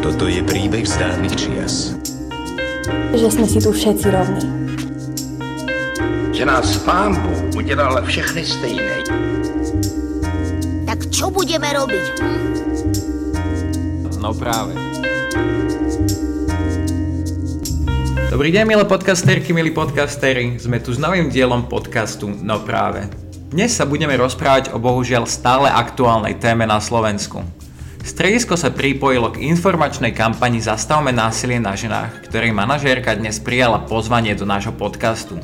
Toto je príbeh z dávnych čias. Že sme si tu všetci rovní. Že nás pán Bůh udělal všechny stejné. Tak čo budeme robiť? Hm? No práve. Dobrý deň, milé podcasterky, milí podcastery. Sme tu s novým dielom podcastu No práve. Dnes sa budeme rozprávať o bohužiaľ stále aktuálnej téme na Slovensku. Stredisko sa pripojilo k informačnej kampani Zastavme násilie na ženách, ktorej manažérka dnes prijala pozvanie do nášho podcastu.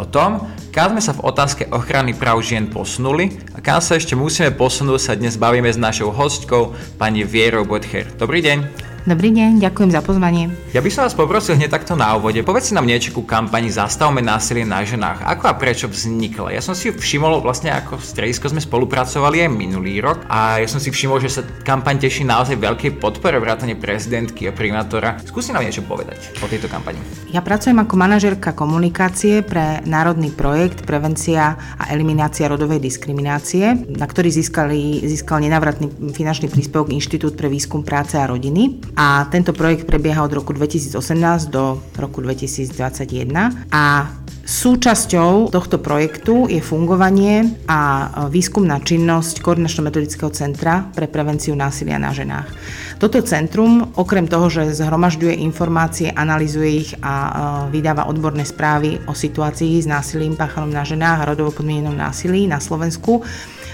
O tom, kam sme sa v otázke ochrany práv žien posunuli a kam sa ešte musíme posunúť sa dnes bavíme s našou hostkou, pani Vierou Bodcher. Dobrý deň. Dobrý deň, ďakujem za pozvanie. Ja by som vás poprosil hneď takto na úvode. Povedz si nám niečo ku kampani Zastavme násilie na ženách. Ako a prečo vznikla? Ja som si všimol vlastne ako stredisko sme spolupracovali aj minulý rok a ja som si všimol, že sa kampaň teší naozaj veľkej podpore vrátane prezidentky a primátora. Skúsi nám niečo povedať o tejto kampani. Ja pracujem ako manažerka komunikácie pre národný projekt Prevencia a eliminácia rodovej diskriminácie, na ktorý získali, získal nenávratný finančný príspevok Inštitút pre výskum práce a rodiny a tento projekt prebieha od roku 2018 do roku 2021 a Súčasťou tohto projektu je fungovanie a výskumná činnosť Koordinačno-metodického centra pre prevenciu násilia na ženách. Toto centrum, okrem toho, že zhromažďuje informácie, analizuje ich a vydáva odborné správy o situácii s násilím páchanom na ženách a rodovo podmienenom násilí na Slovensku,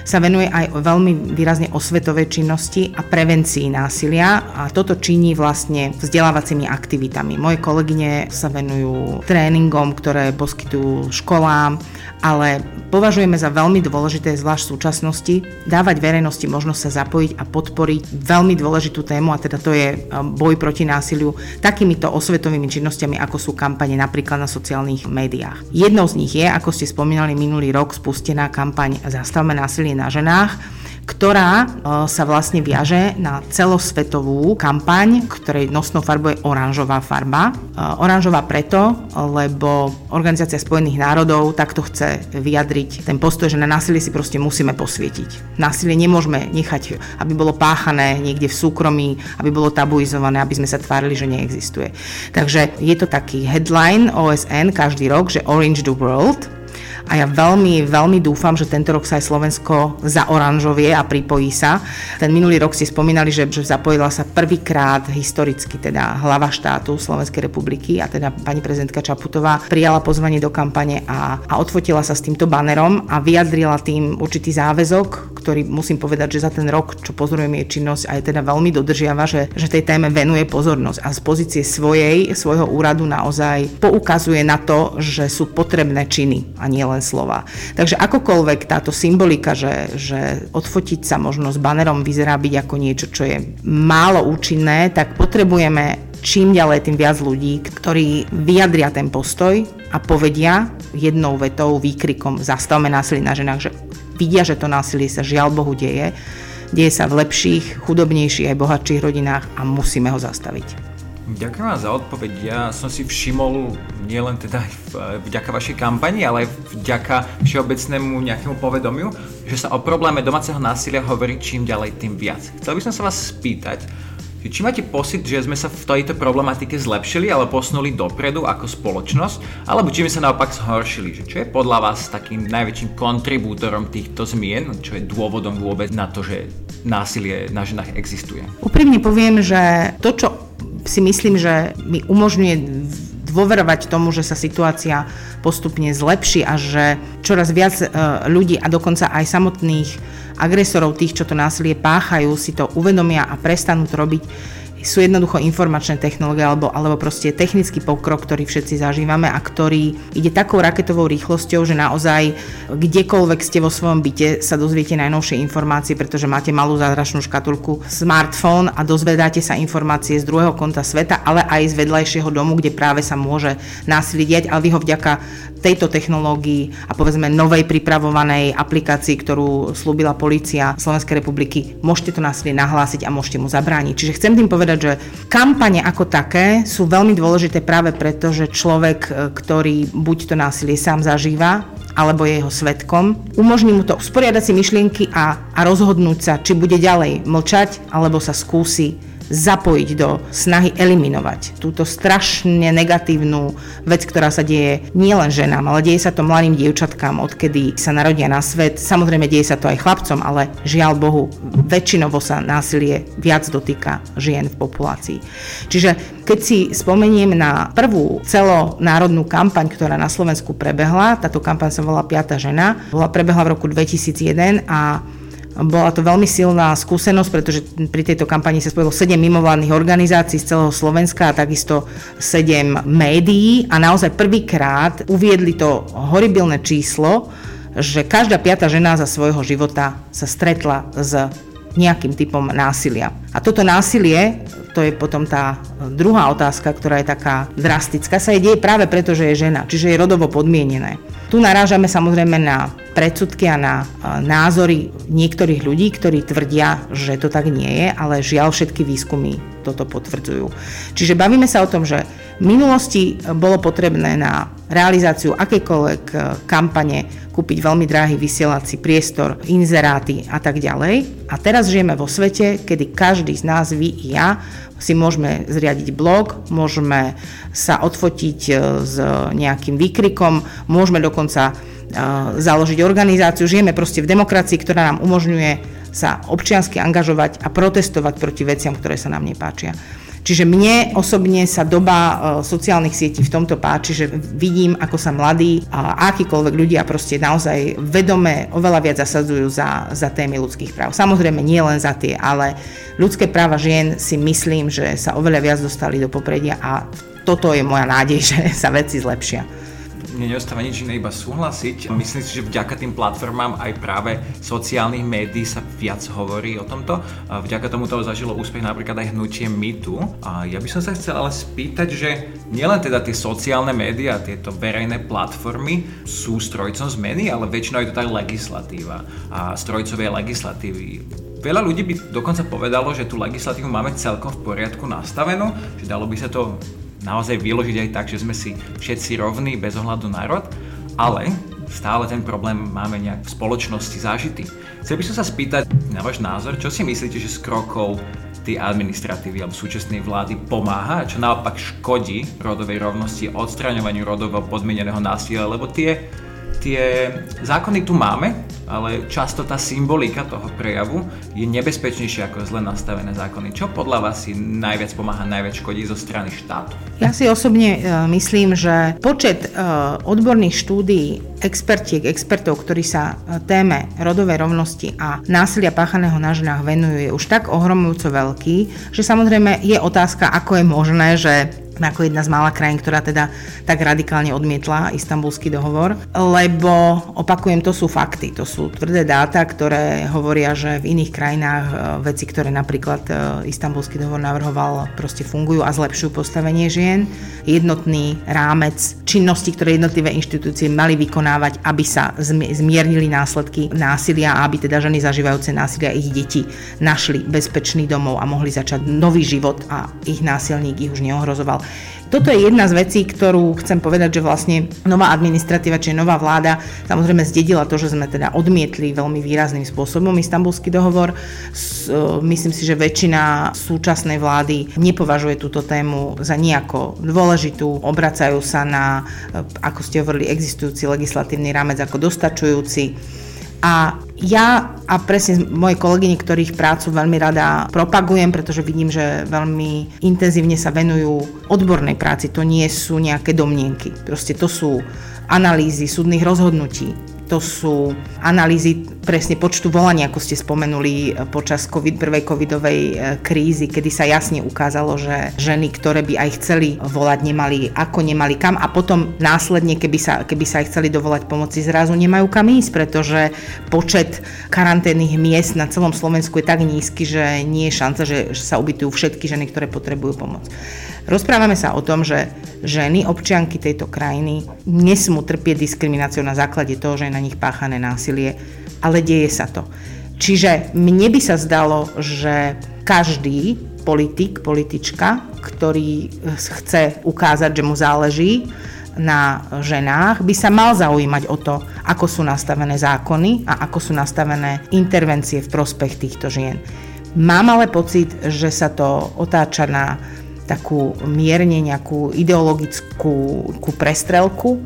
sa venuje aj veľmi výrazne osvetovej činnosti a prevencii násilia a toto činí vlastne vzdelávacími aktivitami. Moje kolegyne sa venujú tréningom, ktoré poskytujú školám, ale považujeme za veľmi dôležité, zvlášť v súčasnosti, dávať verejnosti možnosť sa zapojiť a podporiť veľmi dôležitú tému, a teda to je e, boj proti násiliu, takýmito osvetovými činnosťami, ako sú kampane napríklad na sociálnych médiách. Jednou z nich je, ako ste spomínali minulý rok, spustená kampaň Zastavme násilie na ženách, ktorá e, sa vlastne viaže na celosvetovú kampaň, ktorej nosnou farbou je oranžová farba. E, oranžová preto, lebo Organizácia spojených národov takto chce vyjadriť ten postoj, že na násilie si proste musíme posvietiť. Násilie nemôžeme nechať, aby bolo páchané niekde v súkromí, aby bolo tabuizované, aby sme sa tvárili, že neexistuje. Takže je to taký headline OSN každý rok, že Orange the World, a ja veľmi, veľmi dúfam, že tento rok sa aj Slovensko zaoranžovie a pripojí sa. Ten minulý rok ste spomínali, že, že zapojila sa prvýkrát historicky teda hlava štátu Slovenskej republiky a teda pani prezidentka Čaputová prijala pozvanie do kampane a, a odfotila sa s týmto banerom a vyjadrila tým určitý záväzok, ktorý musím povedať, že za ten rok, čo pozorujem jej činnosť, aj teda veľmi dodržiava, že, že tej téme venuje pozornosť a z pozície svojej, svojho úradu naozaj poukazuje na to, že sú potrebné činy a nie len len slova. Takže akokoľvek táto symbolika, že, že odfotiť sa možno s banerom vyzerá byť ako niečo, čo je málo účinné, tak potrebujeme čím ďalej tým viac ľudí, ktorí vyjadria ten postoj a povedia jednou vetou, výkrikom zastavme násilie na ženách, že vidia, že to násilie sa žiaľ Bohu deje, deje sa v lepších, chudobnejších aj bohatších rodinách a musíme ho zastaviť. Ďakujem vám za odpoveď. Ja som si všimol nielen teda vďaka vašej kampani, ale aj vďaka všeobecnému nejakému povedomiu, že sa o probléme domáceho násilia hovorí čím ďalej tým viac. Chcel by som sa vás spýtať, či máte pocit, že sme sa v tejto problematike zlepšili, ale posunuli dopredu ako spoločnosť, alebo či sme sa naopak zhoršili? Že čo je podľa vás takým najväčším kontribútorom týchto zmien, čo je dôvodom vôbec na to, že násilie na ženách existuje? Úprimne poviem, že to, čo si myslím, že mi umožňuje dôverovať tomu, že sa situácia postupne zlepší a že čoraz viac e, ľudí a dokonca aj samotných agresorov, tých, čo to násilie páchajú, si to uvedomia a prestanú to robiť sú jednoducho informačné technológie alebo, alebo proste technický pokrok, ktorý všetci zažívame a ktorý ide takou raketovou rýchlosťou, že naozaj kdekoľvek ste vo svojom byte sa dozviete najnovšie informácie, pretože máte malú zázračnú škatulku smartfón a dozvedáte sa informácie z druhého konta sveta, ale aj z vedľajšieho domu, kde práve sa môže násilie diať, ale vy ho vďaka tejto technológii a povedzme novej pripravovanej aplikácii, ktorú slúbila policia Slovenskej republiky, môžete to násilie nahlásiť a môžete mu zabrániť. Čiže chcem tým povedať, že kampane ako také sú veľmi dôležité práve preto, že človek, e, ktorý buď to násilie sám zažíva, alebo je jeho svetkom. Umožní mu to usporiadať si myšlienky a, a rozhodnúť sa, či bude ďalej mlčať, alebo sa skúsi zapojiť do snahy eliminovať túto strašne negatívnu vec, ktorá sa deje nielen ženám, ale deje sa to mladým dievčatkám, odkedy sa narodia na svet. Samozrejme, deje sa to aj chlapcom, ale žiaľ Bohu, väčšinovo sa násilie viac dotýka žien v populácii. Čiže keď si spomeniem na prvú celonárodnú kampaň, ktorá na Slovensku prebehla, táto kampaň sa volá Piata žena, bola prebehla v roku 2001 a bola to veľmi silná skúsenosť, pretože pri tejto kampani sa spojilo 7 mimovládnych organizácií z celého Slovenska a takisto 7 médií a naozaj prvýkrát uviedli to horibilné číslo, že každá piata žena za svojho života sa stretla s nejakým typom násilia. A toto násilie, to je potom tá druhá otázka, ktorá je taká drastická, sa jej deje práve preto, že je žena, čiže je rodovo podmienené. Tu narážame samozrejme na predsudky a na názory niektorých ľudí, ktorí tvrdia, že to tak nie je, ale žiaľ všetky výskumy toto potvrdzujú. Čiže bavíme sa o tom, že v minulosti bolo potrebné na realizáciu akékoľvek e, kampane kúpiť veľmi drahý vysielací priestor, inzeráty a tak ďalej. A teraz žijeme vo svete, kedy každý z nás, vy i ja, si môžeme zriadiť blog, môžeme sa odfotiť e, s nejakým výkrikom, môžeme dokonca e, založiť organizáciu. Žijeme proste v demokracii, ktorá nám umožňuje sa občiansky angažovať a protestovať proti veciam, ktoré sa nám nepáčia. Čiže mne osobne sa doba e, sociálnych sietí v tomto páči, že vidím, ako sa mladí a akýkoľvek ľudia proste naozaj vedome oveľa viac zasadzujú za, za témy ľudských práv. Samozrejme nie len za tie, ale ľudské práva žien si myslím, že sa oveľa viac dostali do popredia a toto je moja nádej, že sa veci zlepšia mne neostáva nič iné iba súhlasiť. Myslím si, že vďaka tým platformám aj práve sociálnych médií sa viac hovorí o tomto. Vďaka tomu toho zažilo úspech napríklad aj hnutie MeToo. A ja by som sa chcel ale spýtať, že nielen teda tie sociálne médiá, tieto verejné platformy sú strojcom zmeny, ale väčšinou je to tak legislatíva a strojcovie legislatívy. Veľa ľudí by dokonca povedalo, že tú legislatívu máme celkom v poriadku nastavenú, že dalo by sa to naozaj vyložiť aj tak, že sme si všetci rovní bez ohľadu na rod, ale stále ten problém máme nejak v spoločnosti zažitý. Chcel by som sa spýtať na váš názor, čo si myslíte, že z krokov tej administratívy alebo súčasnej vlády pomáha a čo naopak škodí rodovej rovnosti, odstraňovaniu rodovo podmieneného násilia, lebo tie tie zákony tu máme, ale často tá symbolika toho prejavu je nebezpečnejšia ako zle nastavené zákony. Čo podľa vás si najviac pomáha, najviac škodí zo strany štátu? Ja si osobne e, myslím, že počet e, odborných štúdií expertiek, expertov, ktorí sa e, téme rodovej rovnosti a násilia páchaného na ženách venujú, je už tak ohromujúco veľký, že samozrejme je otázka, ako je možné, že ako jedna z mála krajín, ktorá teda tak radikálne odmietla istambulský dohovor, lebo opakujem, to sú fakty, to sú tvrdé dáta, ktoré hovoria, že v iných krajinách e, veci, ktoré napríklad e, istambulský dohovor navrhoval, proste fungujú a zlepšujú postavenie žien. Jednotný rámec činnosti, ktoré jednotlivé inštitúcie mali vykonávať, aby sa zmiernili následky násilia a aby teda ženy zažívajúce násilia ich deti našli bezpečný domov a mohli začať nový život a ich násilník ich už neohrozoval. Toto je jedna z vecí, ktorú chcem povedať, že vlastne nová administratíva, či nová vláda samozrejme zdedila to, že sme teda odmietli veľmi výrazným spôsobom istambulský dohovor. Myslím si, že väčšina súčasnej vlády nepovažuje túto tému za nejako dôležitú. Obracajú sa na, ako ste hovorili, existujúci legislatívny rámec ako dostačujúci a ja a presne moje kolegyne, ktorých prácu veľmi rada propagujem, pretože vidím, že veľmi intenzívne sa venujú odbornej práci. To nie sú nejaké domnienky. Proste to sú analýzy súdnych rozhodnutí, to sú analýzy presne počtu volaní, ako ste spomenuli e, počas COVID, prvej covidovej e, krízy, kedy sa jasne ukázalo, že ženy, ktoré by aj chceli volať, nemali ako, nemali kam a potom následne, keby sa, keby sa aj chceli dovolať pomoci, zrazu nemajú kam ísť, pretože počet karanténnych miest na celom Slovensku je tak nízky, že nie je šanca, že sa ubytujú všetky ženy, ktoré potrebujú pomoc. Rozprávame sa o tom, že ženy, občianky tejto krajiny nesmú trpieť diskrimináciou na základe toho, že je na nich páchané násilie, ale deje sa to. Čiže mne by sa zdalo, že každý politik, politička, ktorý chce ukázať, že mu záleží na ženách by sa mal zaujímať o to, ako sú nastavené zákony a ako sú nastavené intervencie v prospech týchto žien. Mám ale pocit, že sa to otáča na takú mierne nejakú ideologickú prestrelku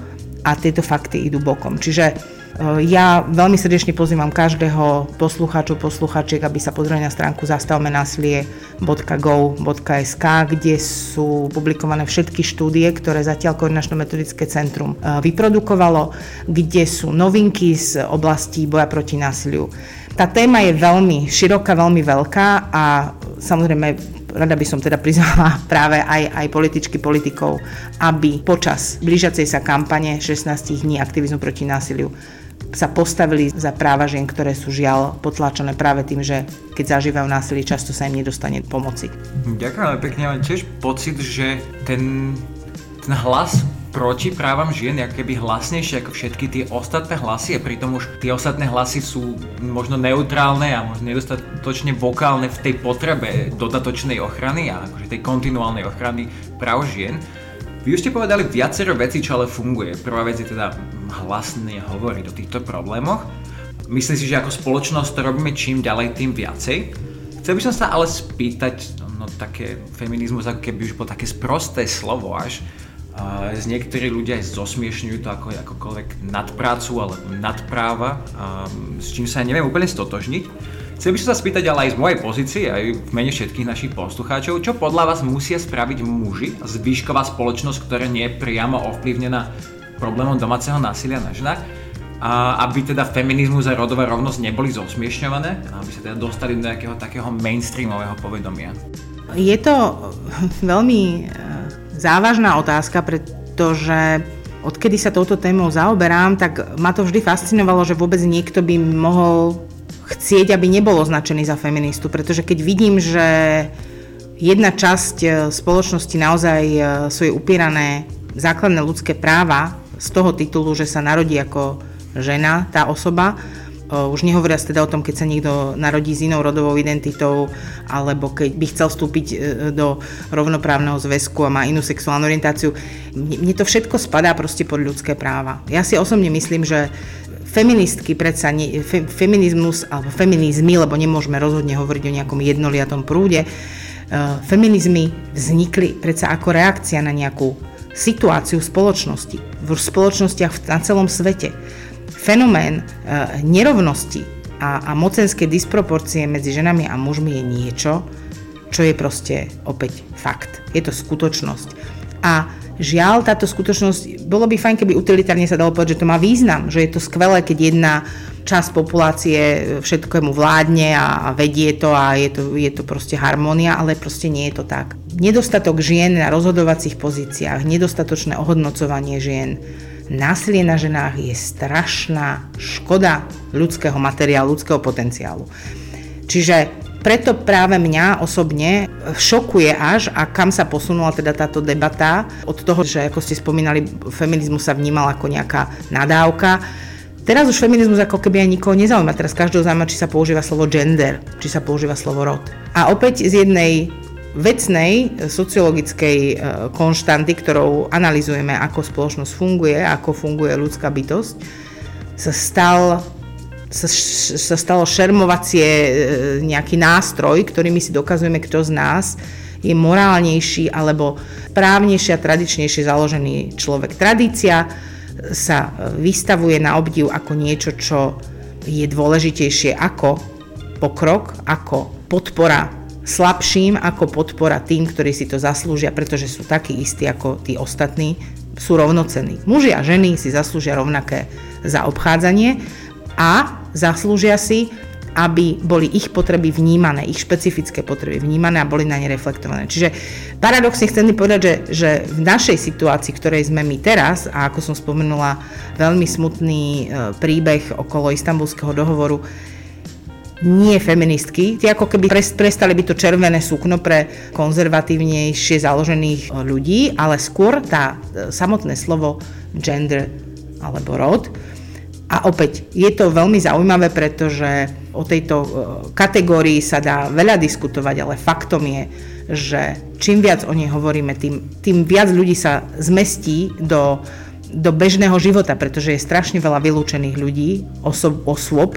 a tieto fakty idú bokom. Čiže Eh, ja veľmi srdečne pozývam každého poslucháčov, posluchačiek, aby sa pozreli na stránku zastavmenáslie.go.sk, kde sú publikované všetky štúdie, ktoré zatiaľ Koordinačno-metodické centrum eh, vyprodukovalo, kde sú novinky z oblasti boja proti násiliu. Tá téma je veľmi široká, veľmi veľká a samozrejme rada by som teda prizvala práve aj, aj političky politikov, aby počas blížiacej sa kampane 16 dní aktivizmu proti násiliu sa postavili za práva žien, ktoré sú žiaľ potláčané práve tým, že keď zažívajú násilie, často sa im nedostane pomoci. Ďakujem pekne, mám tiež pocit, že ten, ten hlas proti právam žien je keby hlasnejšie ako všetky tie ostatné hlasy a pritom už tie ostatné hlasy sú možno neutrálne a možno nedostatočne vokálne v tej potrebe dodatočnej ochrany a akože tej kontinuálnej ochrany práv žien. Vy už ste povedali viacero vecí, čo ale funguje. Prvá vec je teda hlasne hovoriť o týchto problémoch. Myslím si, že ako spoločnosť to robíme čím ďalej, tým viacej. Chcel by som sa ale spýtať, no také feminizmus ako keby už bolo také sprosté slovo až, Z niektorí ľudia aj zosmiešňujú to ako akokoľvek nadprácu alebo nadpráva, um, s čím sa neviem úplne stotožniť. Chcel by som sa spýtať ale aj z mojej pozície, aj v mene všetkých našich poslucháčov, čo podľa vás musia spraviť muži a zvýšková spoločnosť, ktorá nie je priamo ovplyvnená problémom domáceho násilia na ženách, a aby teda feminizmus a rodová rovnosť neboli zosmiešňované aby sa teda dostali do nejakého takého mainstreamového povedomia. Je to veľmi závažná otázka, pretože odkedy sa touto témou zaoberám, tak ma to vždy fascinovalo, že vôbec niekto by mohol chcieť, aby nebol označený za feministu, pretože keď vidím, že jedna časť e, spoločnosti naozaj e, sú jej upierané základné ľudské práva z toho titulu, že sa narodí ako žena tá osoba, už nehovoria teda o tom, keď sa niekto narodí s inou rodovou identitou, alebo keď by chcel vstúpiť do rovnoprávneho zväzku a má inú sexuálnu orientáciu. Mne to všetko spadá proste pod ľudské práva. Ja si osobne myslím, že feministky predsa, nie, fe, feminizmus alebo feminizmy, lebo nemôžeme rozhodne hovoriť o nejakom jednoliatom prúde, uh, feminizmy vznikli predsa ako reakcia na nejakú situáciu v spoločnosti, v spoločnostiach na celom svete. Fenomén uh, nerovnosti a, a mocenské disproporcie medzi ženami a mužmi je niečo, čo je proste opäť fakt. Je to skutočnosť. A Žiaľ, táto skutočnosť, bolo by fajn, keby utilitárne sa dalo povedať, že to má význam, že je to skvelé, keď jedna časť populácie všetkému vládne a, vedie to a je to, je to proste harmónia, ale proste nie je to tak. Nedostatok žien na rozhodovacích pozíciách, nedostatočné ohodnocovanie žien, násilie na ženách je strašná škoda ľudského materiálu, ľudského potenciálu. Čiže preto práve mňa osobne šokuje až a kam sa posunula teda táto debata od toho, že ako ste spomínali, feminizmus sa vnímal ako nejaká nadávka. Teraz už feminizmus ako keby aj nikoho nezaujíma. Teraz každého zaujíma, či sa používa slovo gender, či sa používa slovo rod. A opäť z jednej vecnej sociologickej e, konštanty, ktorou analizujeme, ako spoločnosť funguje, ako funguje ľudská bytosť, sa stal sa, sa stalo šermovacie e, nejaký nástroj, ktorými si dokazujeme, kto z nás je morálnejší alebo právnejšie a tradičnejšie založený človek. Tradícia sa vystavuje na obdiv ako niečo, čo je dôležitejšie ako pokrok, ako podpora slabším, ako podpora tým, ktorí si to zaslúžia, pretože sú takí istí ako tí ostatní, sú rovnocenní. Muži a ženy si zaslúžia rovnaké zaobchádzanie a zaslúžia si, aby boli ich potreby vnímané, ich špecifické potreby vnímané a boli na ne reflektované. Čiže paradoxne chcem povedať, že, že v našej situácii, ktorej sme my teraz, a ako som spomenula, veľmi smutný e, príbeh okolo istambulského dohovoru, nie feministky, tie ako keby prestali byť to červené sukno pre konzervatívnejšie založených ľudí, ale skôr tá e, samotné slovo gender alebo rod. A opäť, je to veľmi zaujímavé, pretože o tejto e, kategórii sa dá veľa diskutovať, ale faktom je, že čím viac o nej hovoríme, tým, tým viac ľudí sa zmestí do, do bežného života, pretože je strašne veľa vylúčených ľudí, osob, osôb,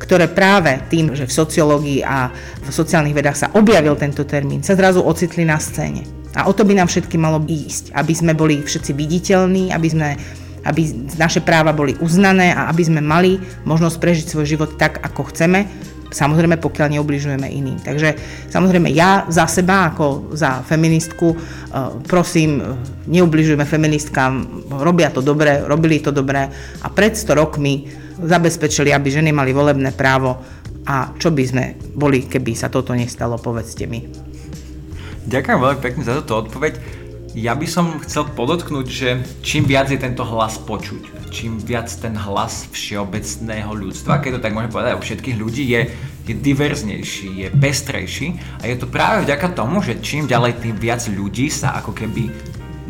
ktoré práve tým, že v sociológii a v sociálnych vedách sa objavil tento termín, sa zrazu ocitli na scéne. A o to by nám všetky malo ísť, aby sme boli všetci viditeľní, aby sme aby naše práva boli uznané a aby sme mali možnosť prežiť svoj život tak, ako chceme, samozrejme pokiaľ neubližujeme iným. Takže samozrejme ja za seba ako za feministku e, prosím, e, neubližujeme feministkám, robia to dobre, robili to dobre a pred 100 rokmi zabezpečili, aby ženy mali volebné právo a čo by sme boli, keby sa toto nestalo, povedzte mi. Ďakujem veľmi pekne za túto odpoveď. Ja by som chcel podotknúť, že čím viac je tento hlas počuť, čím viac ten hlas všeobecného ľudstva, keď to tak môžem povedať u všetkých ľudí, je, je diverznejší, je pestrejší a je to práve vďaka tomu, že čím ďalej tým viac ľudí sa ako keby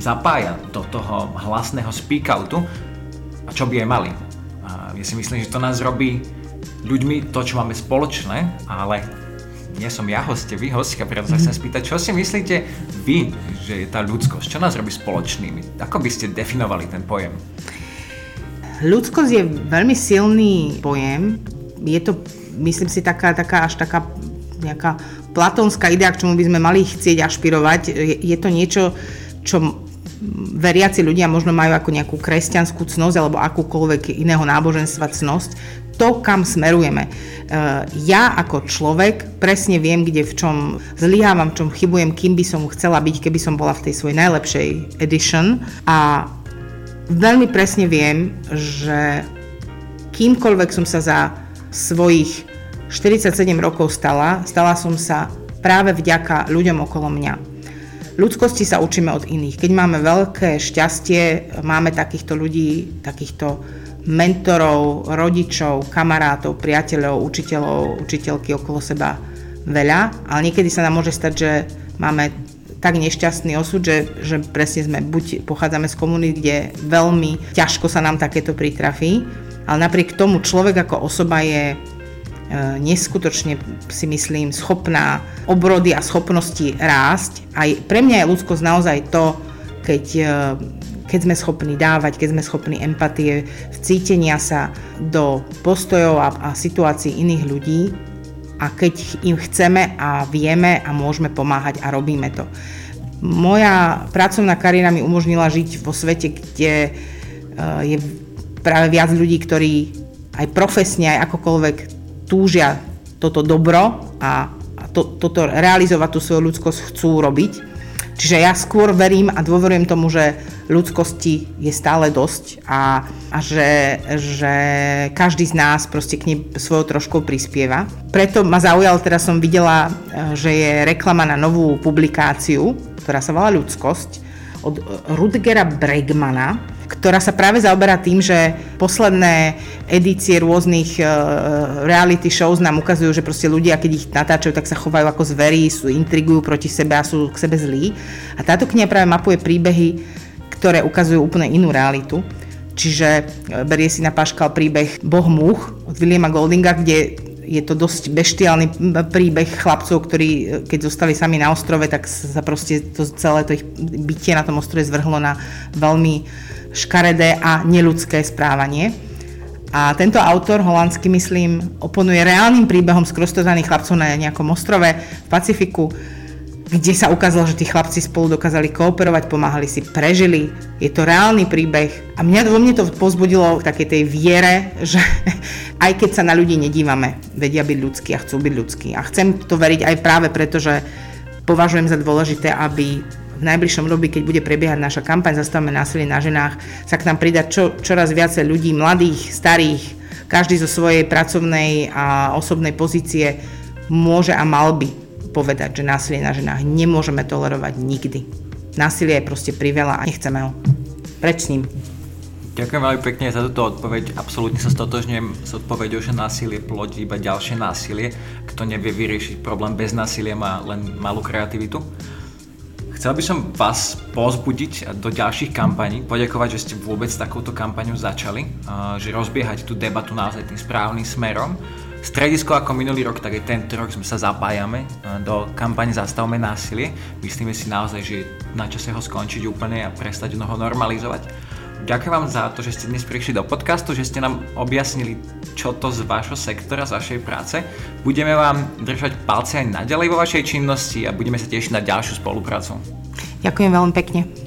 zapája do toho hlasného speakoutu a čo by aj mali. Ja si myslím, že to nás robí ľuďmi to, čo máme spoločné, ale nie som ja hostie, vy hostia, preto sa chcem spýtať, čo si myslíte vy, že je tá ľudskosť? Čo nás robí spoločnými? Ako by ste definovali ten pojem? Ľudskosť je veľmi silný pojem. Je to, myslím si, taká, taká až taká nejaká platónska idea, k čomu by sme mali chcieť ašpirovať. Je, je to niečo, čo veriaci ľudia možno majú ako nejakú kresťanskú cnosť alebo akúkoľvek iného náboženstva cnosť to, kam smerujeme. E, ja ako človek presne viem, kde v čom zlyhávam, v čom chybujem, kým by som chcela byť, keby som bola v tej svojej najlepšej edition a veľmi presne viem, že kýmkoľvek som sa za svojich 47 rokov stala, stala som sa práve vďaka ľuďom okolo mňa. Ľudskosti sa učíme od iných. Keď máme veľké šťastie, máme takýchto ľudí, takýchto mentorov, rodičov, kamarátov, priateľov, učiteľov, učiteľky okolo seba veľa, ale niekedy sa nám môže stať, že máme tak nešťastný osud, že, že presne sme, buď pochádzame z komunít, kde veľmi ťažko sa nám takéto pritrafí, ale napriek tomu človek ako osoba je neskutočne si myslím schopná obrody a schopnosti rásť. Aj pre mňa je ľudskosť naozaj to, keď e, keď sme schopní dávať, keď sme schopní empatie, vcítenia sa do postojov a, a situácií iných ľudí a keď im chceme a vieme a môžeme pomáhať a robíme to. Moja pracovná kariéra mi umožnila žiť vo svete, kde eh, je práve viac ľudí, ktorí aj profesne, aj akokoľvek túžia toto dobro a, to, toto realizovať tú svoju ľudskosť chcú robiť. Čiže ja skôr verím a dôverujem tomu, že ľudskosti je stále dosť a, a že, že každý z nás proste k nej svojou troškou prispieva. Preto ma zaujal, teraz som videla, e, že je reklama na novú publikáciu, ktorá sa volá Ľudskosť od Rudgera Bregmana, ktorá sa práve zaoberá tým, že posledné edície rôznych uh, reality shows nám ukazujú, že proste ľudia, keď ich natáčajú, tak sa chovajú ako zverí, sú, intrigujú proti sebe a sú k sebe zlí. A táto kniha práve mapuje príbehy, ktoré ukazujú úplne inú realitu. Čiže e, berie si na paškal príbeh Boh múch od Williama Goldinga, kde je to dosť beštiálny príbeh chlapcov, ktorí e, keď zostali sami na ostrove, tak sa proste to celé to ich bytie na tom ostrove zvrhlo na veľmi škaredé a neludské správanie. A tento autor, holandský myslím, oponuje reálnym príbehom skrostozaných chlapcov na nejakom ostrove v Pacifiku, kde sa ukázalo, že tí chlapci spolu dokázali kooperovať, pomáhali si, prežili. Je to reálny príbeh a mňa, vo mne to pozbudilo k takej tej viere, že aj keď sa na ľudí nedívame, vedia byť ľudskí a chcú byť ľudskí. A chcem to veriť aj práve preto, že považujem za dôležité, aby v najbližšom období, keď bude prebiehať naša kampaň Zastavme násilie na ženách, sa k nám pridať čo, čoraz viacej ľudí, mladých, starých, každý zo svojej pracovnej a osobnej pozície môže a mal by povedať, že násilie na ženách nemôžeme tolerovať nikdy. Násilie je proste priveľa a nechceme ho. Preč s ním. Ďakujem veľmi pekne za túto odpoveď. Absolútne sa stotožňujem s odpoveďou, že násilie plodí iba ďalšie násilie. Kto nevie vyriešiť problém bez násilia, má len malú kreativitu. Chcel by som vás pozbudiť do ďalších kampaní, poďakovať, že ste vôbec takouto kampaňu začali, že rozbiehať tú debatu naozaj tým správnym smerom Stredisko ako minulý rok, tak aj tento rok sme sa zapájame do kampane Zastavme násilie. Myslíme si naozaj, že je na čase ho skončiť úplne a prestať ho normalizovať. Ďakujem vám za to, že ste dnes prišli do podcastu, že ste nám objasnili, čo to z vášho sektora, z vašej práce. Budeme vám držať palce aj naďalej vo vašej činnosti a budeme sa tešiť na ďalšiu spoluprácu. Ďakujem veľmi pekne.